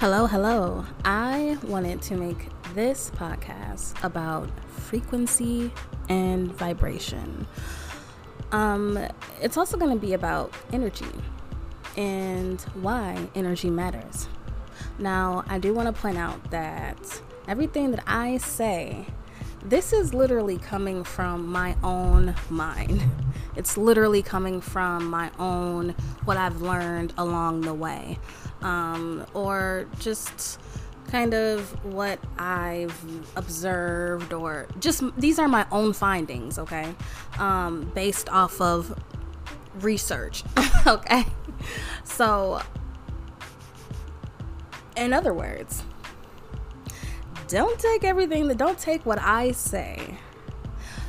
Hello, hello. I wanted to make this podcast about frequency and vibration. Um, it's also going to be about energy and why energy matters. Now, I do want to point out that everything that I say, this is literally coming from my own mind. It's literally coming from my own, what I've learned along the way um, or just kind of what I've observed, or just these are my own findings, okay, um, based off of research, okay. So, in other words, don't take everything that don't take what I say.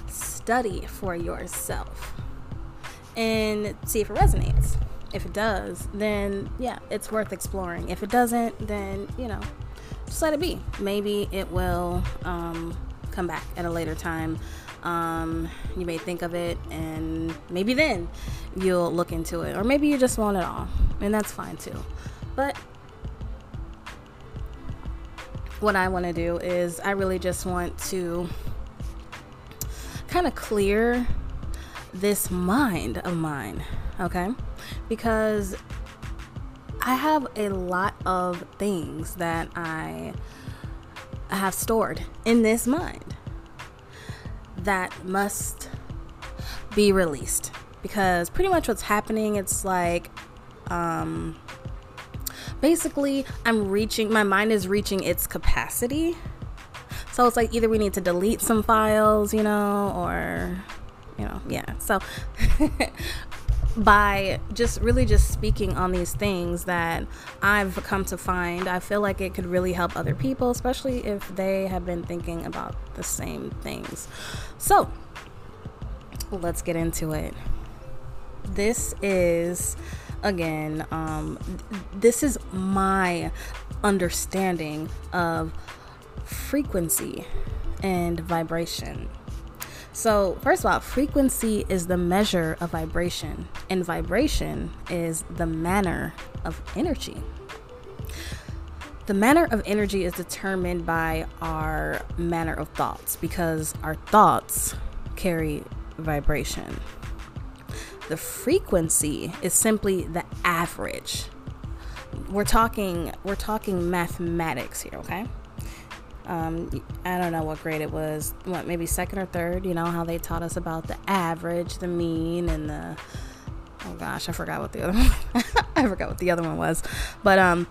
Study for yourself and see if it resonates. If it does, then yeah, it's worth exploring. If it doesn't, then you know, just let it be. Maybe it will um, come back at a later time. Um, you may think of it, and maybe then you'll look into it, or maybe you just won't at all, and that's fine too. But what I want to do is, I really just want to kind of clear this mind of mine, okay? Because I have a lot of things that I have stored in this mind that must be released. Because pretty much what's happening it's like um basically I'm reaching my mind is reaching its capacity. So it's like either we need to delete some files you know or you know yeah. So by just really just speaking on these things that I've come to find, I feel like it could really help other people, especially if they have been thinking about the same things. So, let's get into it. This is again um, this is my understanding of frequency and vibration so, first of all, frequency is the measure of vibration, and vibration is the manner of energy. The manner of energy is determined by our manner of thoughts because our thoughts carry vibration. The frequency is simply the average. We're talking we're talking mathematics here, okay? Um, I don't know what grade it was, what maybe second or third. You know how they taught us about the average, the mean, and the oh gosh, I forgot what the other one. I forgot what the other one was, but um,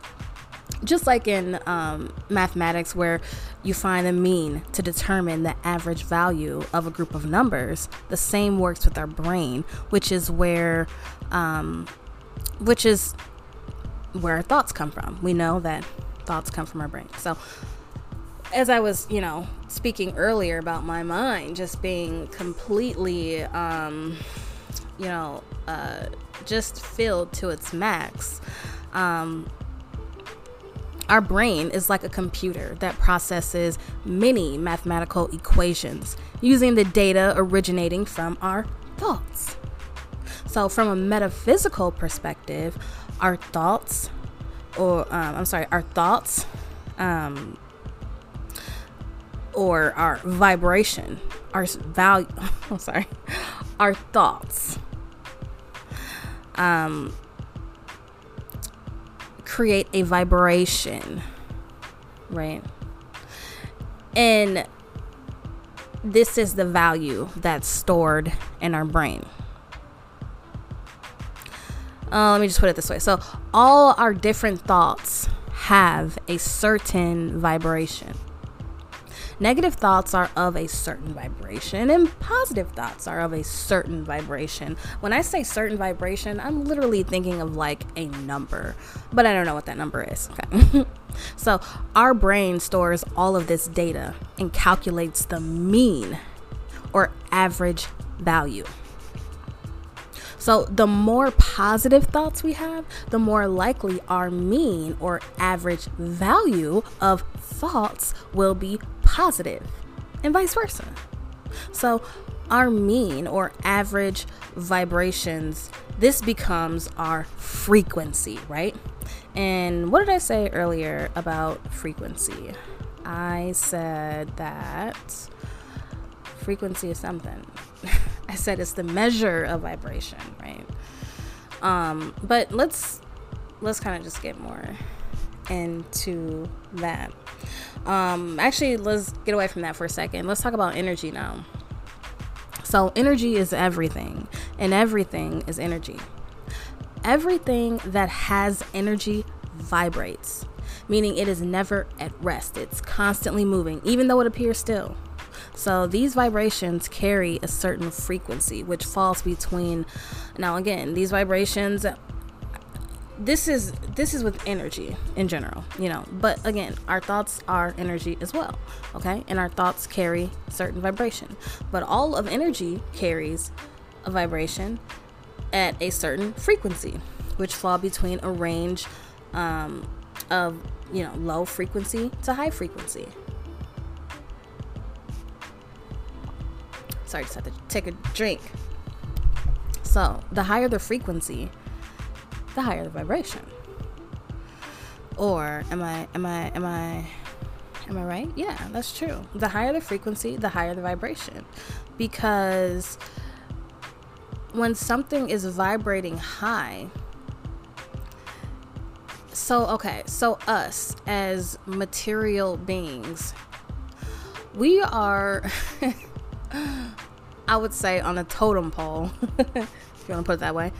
just like in um, mathematics, where you find the mean to determine the average value of a group of numbers, the same works with our brain, which is where, um, which is where our thoughts come from. We know that thoughts come from our brain. So as I was, you know, speaking earlier about my mind just being completely, um, you know, uh, just filled to its max, um, our brain is like a computer that processes many mathematical equations using the data originating from our thoughts. So, from a metaphysical perspective, our thoughts, or um, I'm sorry, our thoughts um, or our vibration, our value, I'm sorry, our thoughts um, create a vibration, right? And this is the value that's stored in our brain. Uh, let me just put it this way. So, all our different thoughts have a certain vibration. Negative thoughts are of a certain vibration, and positive thoughts are of a certain vibration. When I say certain vibration, I'm literally thinking of like a number, but I don't know what that number is. Okay. so, our brain stores all of this data and calculates the mean or average value. So, the more positive thoughts we have, the more likely our mean or average value of thoughts will be positive, and vice versa. So, our mean or average vibrations, this becomes our frequency, right? And what did I say earlier about frequency? I said that frequency is something. I said it's the measure of vibration, right? Um, but let's let's kind of just get more into that. Um, actually, let's get away from that for a second. Let's talk about energy now. So, energy is everything, and everything is energy. Everything that has energy vibrates, meaning it is never at rest. It's constantly moving, even though it appears still. So these vibrations carry a certain frequency, which falls between. Now, again, these vibrations. This is this is with energy in general, you know. But again, our thoughts are energy as well, okay? And our thoughts carry certain vibration. But all of energy carries a vibration at a certain frequency, which fall between a range um, of you know low frequency to high frequency. Sorry, just had to take a drink. So, the higher the frequency, the higher the vibration. Or am I am I am I am I right? Yeah, that's true. The higher the frequency, the higher the vibration. Because when something is vibrating high, so okay, so us as material beings, we are I would say on a totem pole, if you want to put it that way,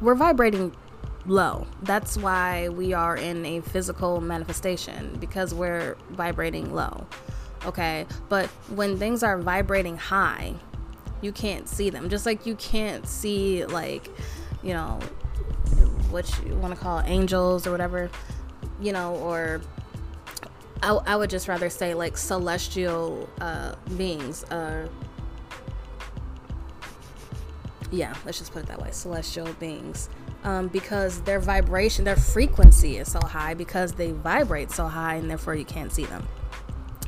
we're vibrating low. That's why we are in a physical manifestation because we're vibrating low. Okay, but when things are vibrating high, you can't see them. Just like you can't see, like, you know, what you want to call angels or whatever, you know, or I, I would just rather say like celestial uh, beings. Uh, yeah, let's just put it that way celestial beings. Um, because their vibration, their frequency is so high because they vibrate so high and therefore you can't see them.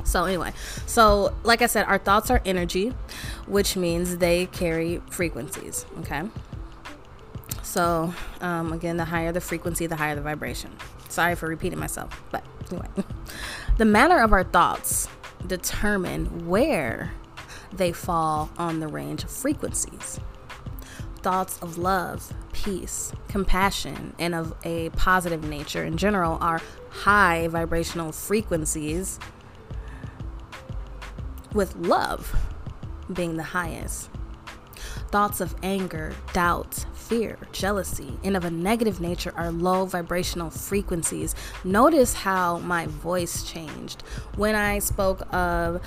So, anyway, so like I said, our thoughts are energy, which means they carry frequencies. Okay. So, um, again, the higher the frequency, the higher the vibration. Sorry for repeating myself, but anyway. The manner of our thoughts determine where they fall on the range of frequencies. Thoughts of love, peace, compassion, and of a positive nature in general are high vibrational frequencies, with love being the highest. Thoughts of anger, doubt, fear, jealousy, and of a negative nature are low vibrational frequencies. Notice how my voice changed when I spoke of,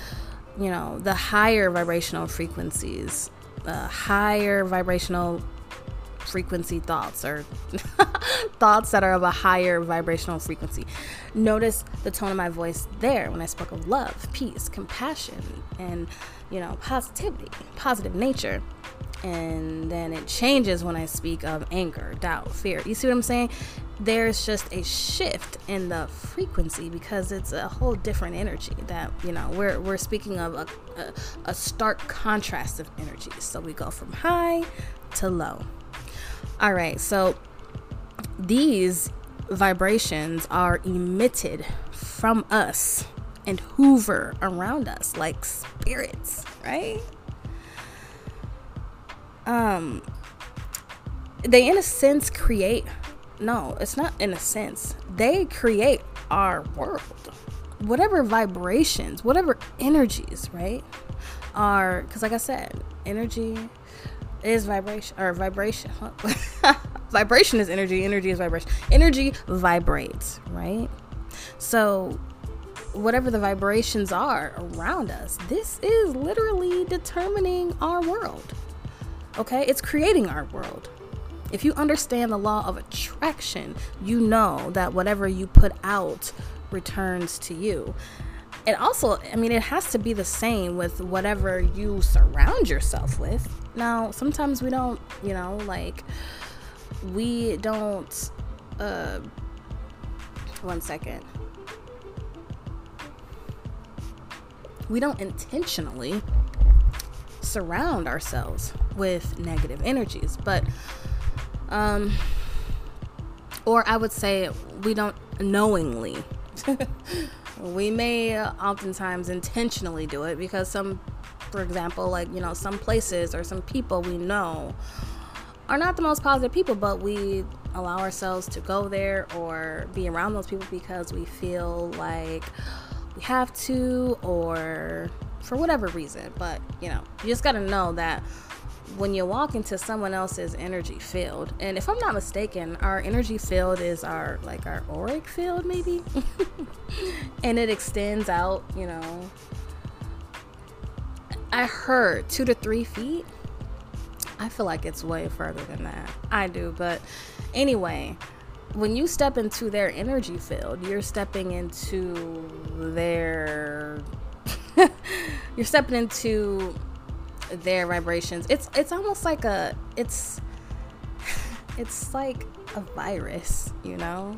you know, the higher vibrational frequencies, the higher vibrational frequency thoughts or thoughts that are of a higher vibrational frequency. Notice the tone of my voice there when I spoke of love, peace, compassion, and you know, positivity, positive nature. And then it changes when I speak of anger, doubt, fear. You see what I'm saying? There's just a shift in the frequency because it's a whole different energy that, you know, we're, we're speaking of a, a, a stark contrast of energies. So we go from high to low. All right, so these vibrations are emitted from us and hoover around us like spirits, right? Um they in a sense create no, it's not in a sense. They create our world. Whatever vibrations, whatever energies, right? Are cuz like I said, energy is vibration or vibration. vibration is energy, energy is vibration. Energy vibrates, right? So whatever the vibrations are around us, this is literally determining our world. Okay? It's creating our world. If you understand the law of attraction, you know that whatever you put out returns to you. And also, I mean, it has to be the same with whatever you surround yourself with. Now, sometimes we don't, you know, like, we don't, uh, one second. We don't intentionally surround ourselves with negative energies, but, um, or I would say we don't knowingly. we may oftentimes intentionally do it because some, for example, like, you know, some places or some people we know are not the most positive people, but we allow ourselves to go there or be around those people because we feel like we have to or for whatever reason. But, you know, you just got to know that when you walk into someone else's energy field and if i'm not mistaken our energy field is our like our auric field maybe? And it extends out you know. I heard two to three feet i feel like it's way further than that. I do but anyway when you step into their energy field you're stepping into their you're stepping into their vibrations. It's it's almost like a it's it's like a virus, you know?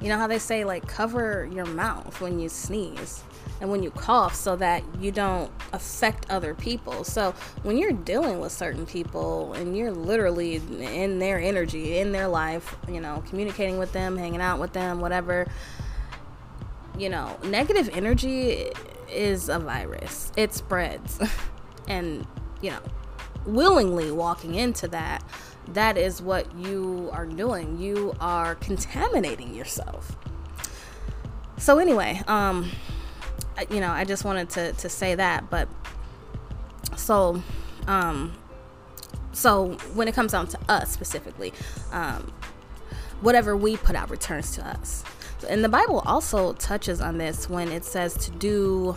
You know how they say like cover your mouth when you sneeze and when you cough so that you don't affect other people. So when you're dealing with certain people and you're literally in their energy, in their life, you know, communicating with them, hanging out with them, whatever, you know, negative energy is a virus. It spreads. and you know, willingly walking into that, that is what you are doing. You are contaminating yourself. So anyway, um, you know, I just wanted to to say that, but so, um, so when it comes down to us specifically, um, whatever we put out returns to us. And the Bible also touches on this when it says to do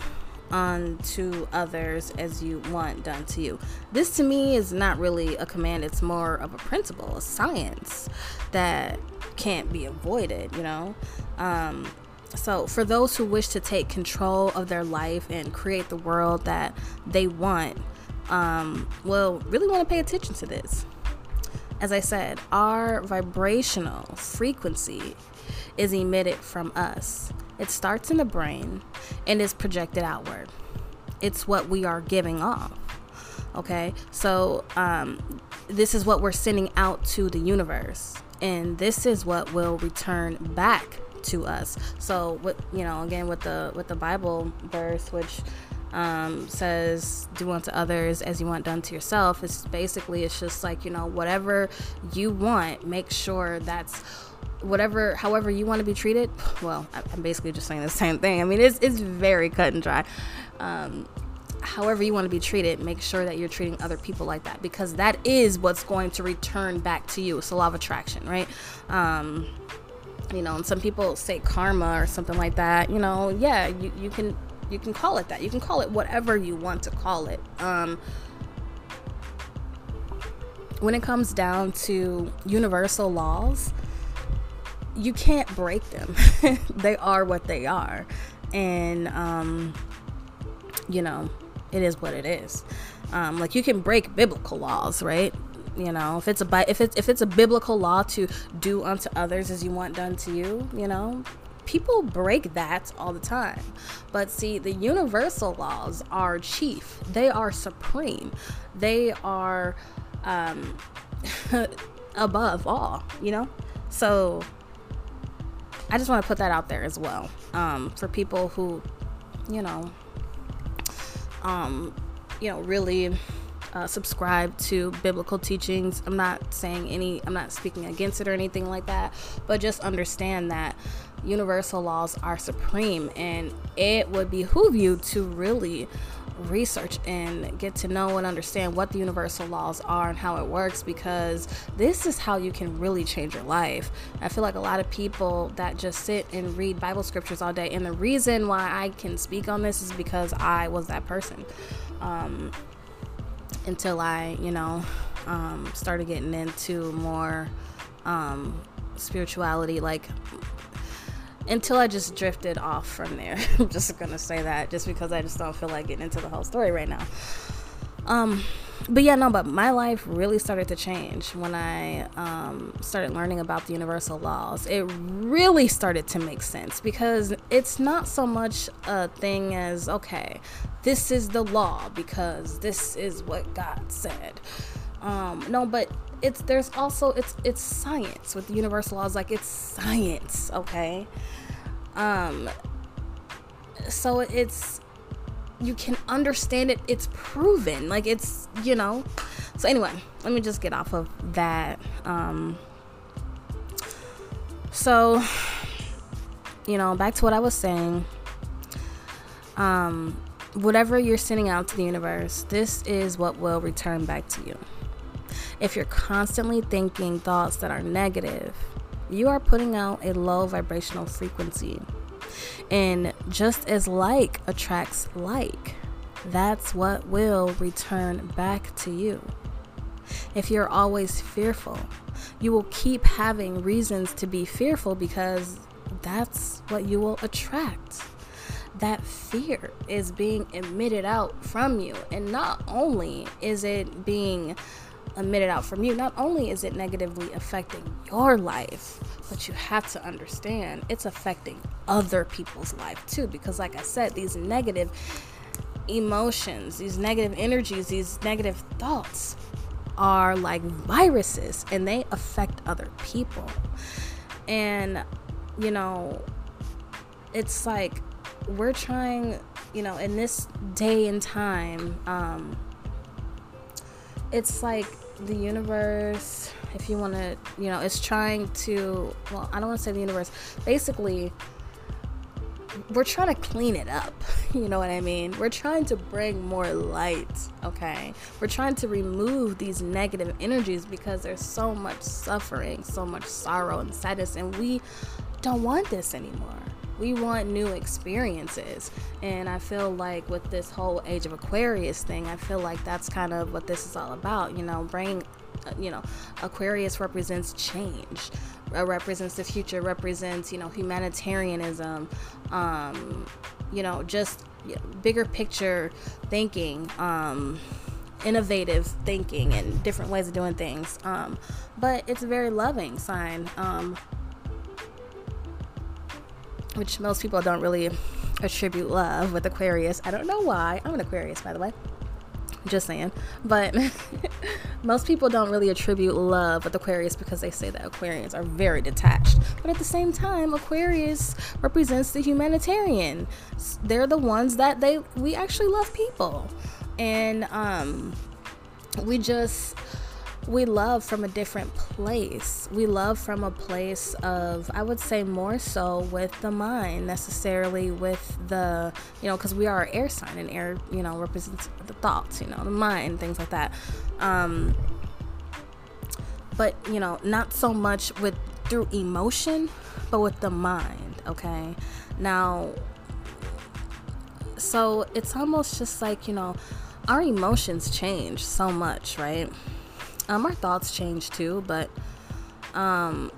unto others as you want done to you. This to me is not really a command, it's more of a principle, a science that can't be avoided, you know? Um, so, for those who wish to take control of their life and create the world that they want, um, will really want to pay attention to this. As I said, our vibrational frequency is emitted from us. It starts in the brain and is projected outward. It's what we are giving off. Okay, so um, this is what we're sending out to the universe, and this is what will return back to us. So, what you know, again with the with the Bible verse, which um, says do unto others as you want done to yourself it's basically it's just like you know whatever you want make sure that's whatever however you want to be treated well i'm basically just saying the same thing. I mean it's, it's very cut and dry. Um, however you want to be treated make sure that you're treating other people like that because that is what's going to return back to you. It's a law of attraction right? Um, you know and some people say karma or something like that you know yeah you, you can you can call it that. You can call it whatever you want to call it. Um, when it comes down to universal laws you can't break them. they are what they are. And, um, you know, it is what it is. Um, like you can break biblical laws, right? You know, if it's a if it's if it's a biblical law to do unto others as you want done to you, you know, people break that all the time. But see, the universal laws are chief. They are supreme. They are um, above all. You know, so I just want to put that out there as well um, for people who, you know, um, you know, really uh, subscribe to biblical teachings. I'm not saying any, I'm not speaking against it or anything like that, but just understand that universal laws are supreme and it would behoove you to really research and get to know and understand what the universal laws are and how it works because this is how you can really change your life. I feel like a lot of people that just sit and read Bible scriptures all day, and the reason why I can speak on this is because I was that person. Um, until I, you know, um, started getting into more um, spirituality, like until I just drifted off from there. I'm just gonna say that just because I just don't feel like getting into the whole story right now. Um, but yeah, no, but my life really started to change when I um, started learning about the universal laws. It really started to make sense because it's not so much a thing as, okay, this is the law because this is what God said. Um, no, but it's there's also it's it's science with the universal laws like it's science okay? Um so it's you can understand it it's proven like it's you know? So anyway let me just get off of that um so you know back to what i was saying. Um whatever you're sending out to the universe this is what will return back to you if you're constantly thinking thoughts that are negative you are putting out a low vibrational frequency and just as like attracts like, that's what will return back to you. If you're always fearful, you will keep having reasons to be fearful because that's what you will attract. That fear is being emitted out from you. And not only is it being emitted out from you, not only is it negatively affecting your life, but you have to understand it's affecting other people's life too. Because, like I said, these negative emotions, these negative energies, these negative thoughts are like viruses and they affect other people. And, you know, it's like we're trying, you know, in this day and time, um, it's like the universe, if you want to, you know, it's trying to, well, I don't want to say the universe. Basically, we're trying to clean it up. You know what I mean? We're trying to bring more light, okay? We're trying to remove these negative energies because there's so much suffering, so much sorrow and sadness, and we don't want this anymore. We want new experiences. And I feel like with this whole Age of Aquarius thing, I feel like that's kind of what this is all about, you know, bringing uh, you know, Aquarius represents change, uh, represents the future, represents, you know, humanitarianism, um, you know, just bigger picture thinking, um, innovative thinking, and different ways of doing things. Um, but it's a very loving sign. Um, which most people don't really attribute love with Aquarius. I don't know why. I'm an Aquarius, by the way. Just saying. But most people don't really attribute love with Aquarius because they say that Aquarians are very detached. But at the same time, Aquarius represents the humanitarian. They're the ones that they we actually love people. And um we just we love from a different place. We love from a place of, I would say, more so with the mind, necessarily with the, you know, because we are air sign and air, you know, represents the thoughts, you know, the mind, things like that. Um, but, you know, not so much with through emotion, but with the mind, okay? Now, so it's almost just like, you know, our emotions change so much, right? Um, our thoughts change too, but um,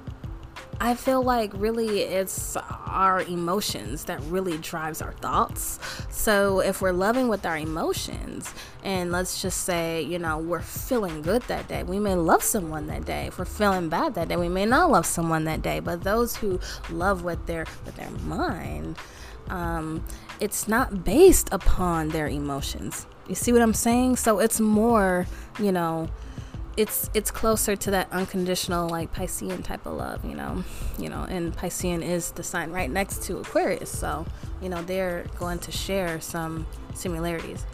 I feel like really it's our emotions that really drives our thoughts. So if we're loving with our emotions, and let's just say, you know, we're feeling good that day, we may love someone that day. If we're feeling bad that day, we may not love someone that day. But those who love with their with their mind, um, it's not based upon their emotions. You see what I'm saying? So it's more, you know it's it's closer to that unconditional like Piscean type of love, you know. You know, and Piscean is the sign right next to Aquarius, so you know they're going to share some similarities.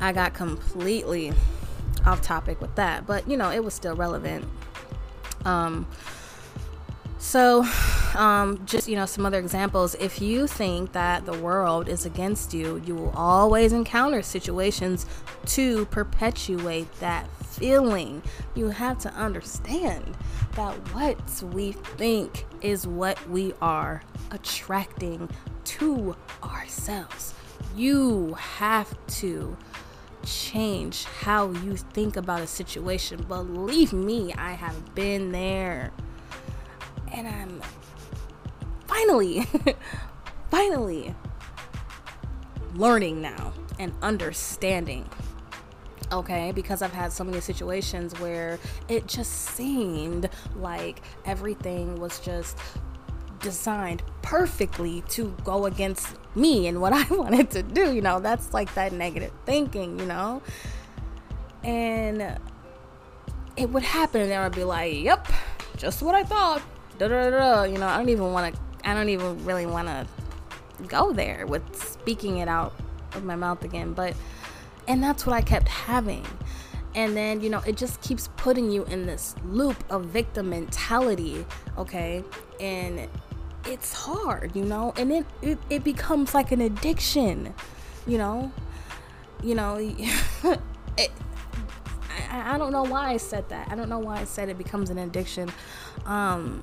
I got completely off topic with that, but you know, it was still relevant. Um so um, just you know some other examples. If you think that the world is against you you will always encounter situations to perpetuate that feeling. You have to understand that what we think is what we are attracting to ourselves. You have to change how you think about a situation. Believe me i have been there. And i'm finally, finally learning now and understanding. Okay, because I've had so many situations where it just seemed like everything was just designed perfectly to go against me and what I wanted to do. You know, that's like that negative thinking, you know. and it would happen and I would be like, "Yep, just what I thought." Da da da. You know, I don't even want to. I don't even really want to go there with speaking it out of my mouth again. But and that's what I kept having. And then, you know, it just keeps putting you in this loop of victim mentality, okay? And it's hard, you know? And it it, it becomes like an addiction, you know? You know, it, I, I don't know why I said that. I don't know why I said it becomes an addiction. Um,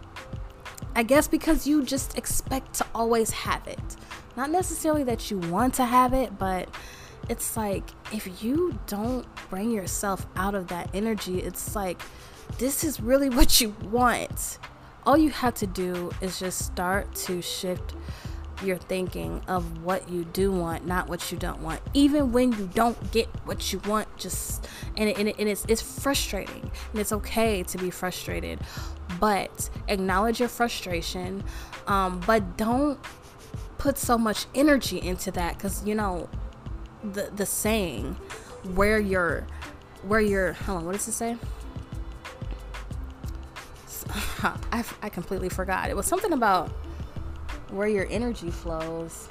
I guess because you just expect to always have it. Not necessarily that you want to have it, but it's like if you don't bring yourself out of that energy, it's like this is really what you want. All you have to do is just start to shift your thinking of what you do want, not what you don't want. Even when you don't get what you want, just and, it, and, it, and it's it's frustrating, and it's okay to be frustrated, but acknowledge your frustration, um, but don't put so much energy into that because you know the the saying where you're where you're hold on what does it say? I, I completely forgot. It was something about where your energy flows.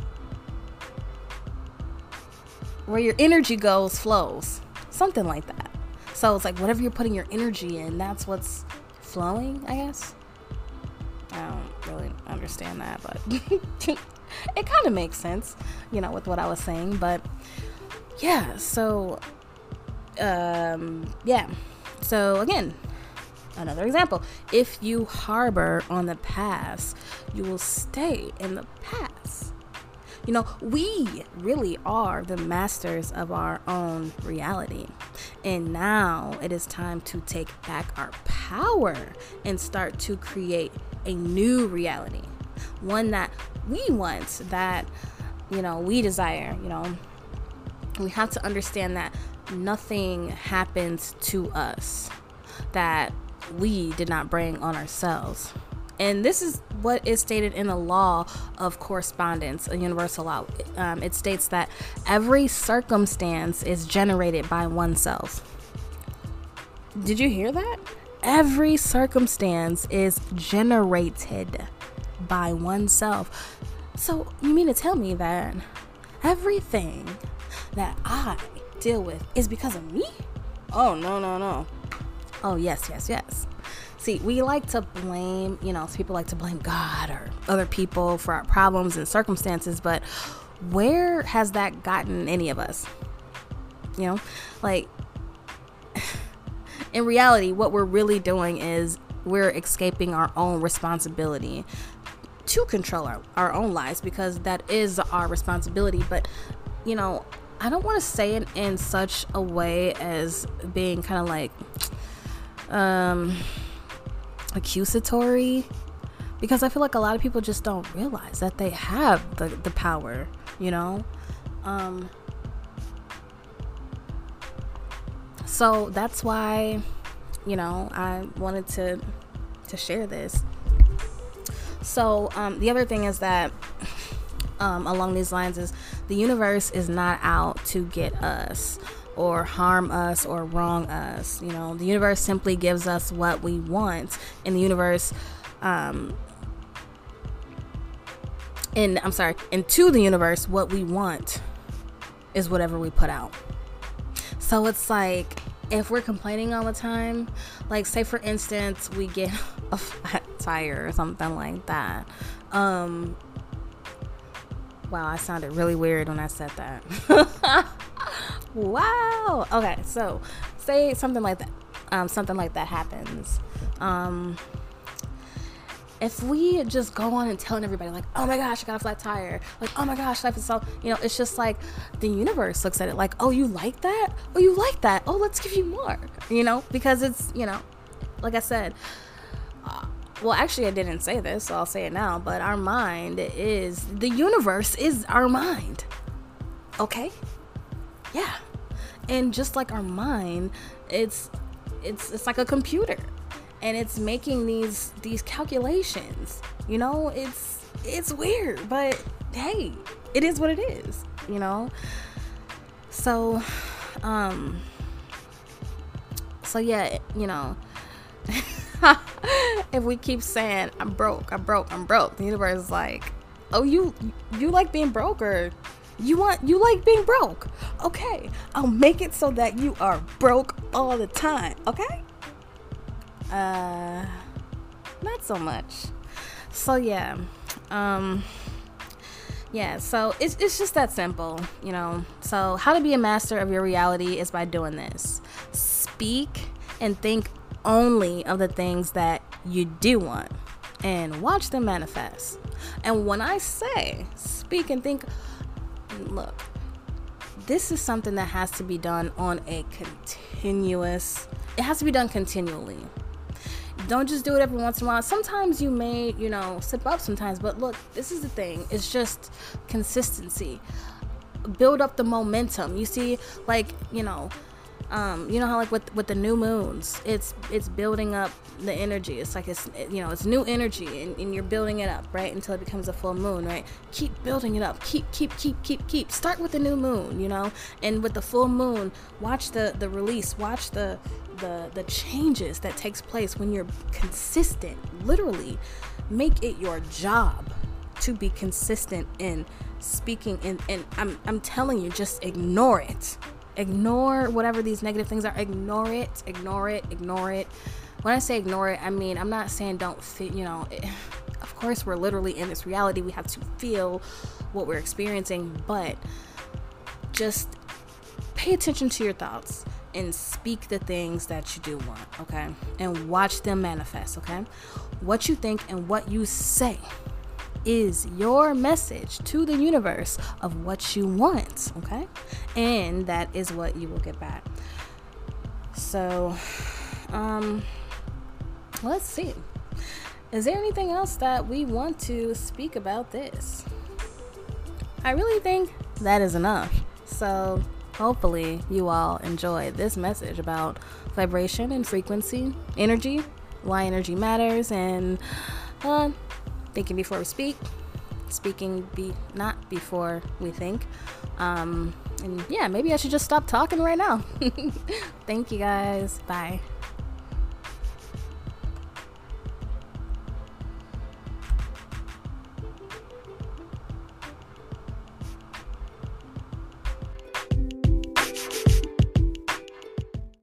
Where your energy goes flows. Something like that. So it's like whatever you're putting your energy in that's what's flowing i guess i don't really understand that but it kind of makes sense you know with what i was saying but yeah, so um yeah. So again, another example. If you harbor on the past, you will stay in the past. You know, we really are the masters of our own reality. And now it is time to take back our power and start to create a new reality. One that we want, that, you know, we desire, you know, we have to understand that nothing happens to us that we did not bring on ourselves. And this is what is stated in the law of correspondence, a universal law. Um, it states that every circumstance is generated by oneself. Did you hear that? Every circumstance is generated by oneself. So, you mean to tell me that everything that I deal with is because of me? Oh, no, no, no. Oh, yes, yes, yes. See, we like to blame, you know, people like to blame God or other people for our problems and circumstances, but where has that gotten any of us? You know, like in reality, what we're really doing is we're escaping our own responsibility to control our, our own lives because that is our responsibility. But, you know, I don't want to say it in such a way as being kind of like um accusatory because I feel like a lot of people just don't realize that they have the, the power, you know? Um so that's why, you know, I wanted to to share this. So um the other thing is that um, along these lines is the universe is not out to get us or harm us or wrong us. You know, the universe simply gives us what we want, and the universe, um, and I'm sorry, into the universe, what we want is whatever we put out. So it's like if we're complaining all the time, like say for instance, we get a flat tire or something like that. Um, Wow, I sounded really weird when I said that. wow. Okay, so say something like that. Um, something like that happens. Um, if we just go on and telling everybody like, oh my gosh, I got a flat tire, like, oh my gosh, life is so, you know, it's just like the universe looks at it like, oh, you like that? Oh, you like that? Oh, let's give you more, you know, because it's, you know, like I said, uh, well actually i didn't say this so i'll say it now but our mind is the universe is our mind okay yeah. And just like our mind it's it's it's like a computer. And it's making these these calculations. You know it's it's weird but hey it is what it is you know? So um So yeah, you know, if we keep saying I'm broke, I'm broke, I'm broke, the universe is like, oh, you you like being broke or you want you like being broke. Okay, I'll make it so that you are broke all the time. Okay. Uh, not so much. So yeah, um, yeah. So it's it's just that simple, you know. So how to be a master of your reality is by doing this. Speak and think only of the things that you do want and watch them manifest. And when I say speak and think, look, this is something that has to be done on a continuous, it has to be done continually. Don't just do it every once in a while. Sometimes you may, you know, slip up sometimes, but look, this is the thing. It's just consistency. Build up the momentum. You see, like, you know, um, you know how like with with the new moons it's it's building up the energy. It's like it's you know it's new energy and, and, you're building it up right until it becomes a full moon right? Keep building it up. Keep keep keep keep keep. Start with the new moon you know? And with the full moon watch the the release. Watch the the the changes that takes place when you're consistent. Literally make it your job to be consistent in speaking and and I'm, I'm telling you just ignore it ignore whatever these negative things are. Ignore it ignore it ignore it. When i say ignore it i mean i'm not saying don't feel you know it, of course we're literally in this reality. We have to feel what we're experiencing but just pay attention to your thoughts and speak the things that you do want okay? And watch them manifest okay? What you think and what you say is your message to the universe of what you want, okay? And that is what you will get back. So, um, let's see. Is there anything else that we want to speak about this? I really think that is enough. So, hopefully, you all enjoy this message about vibration and frequency, energy, why energy matters, and uh, thinking before we speak, speaking be not before we think. Um, and yeah, maybe I should just stop talking right now. Thank you guys. Bye.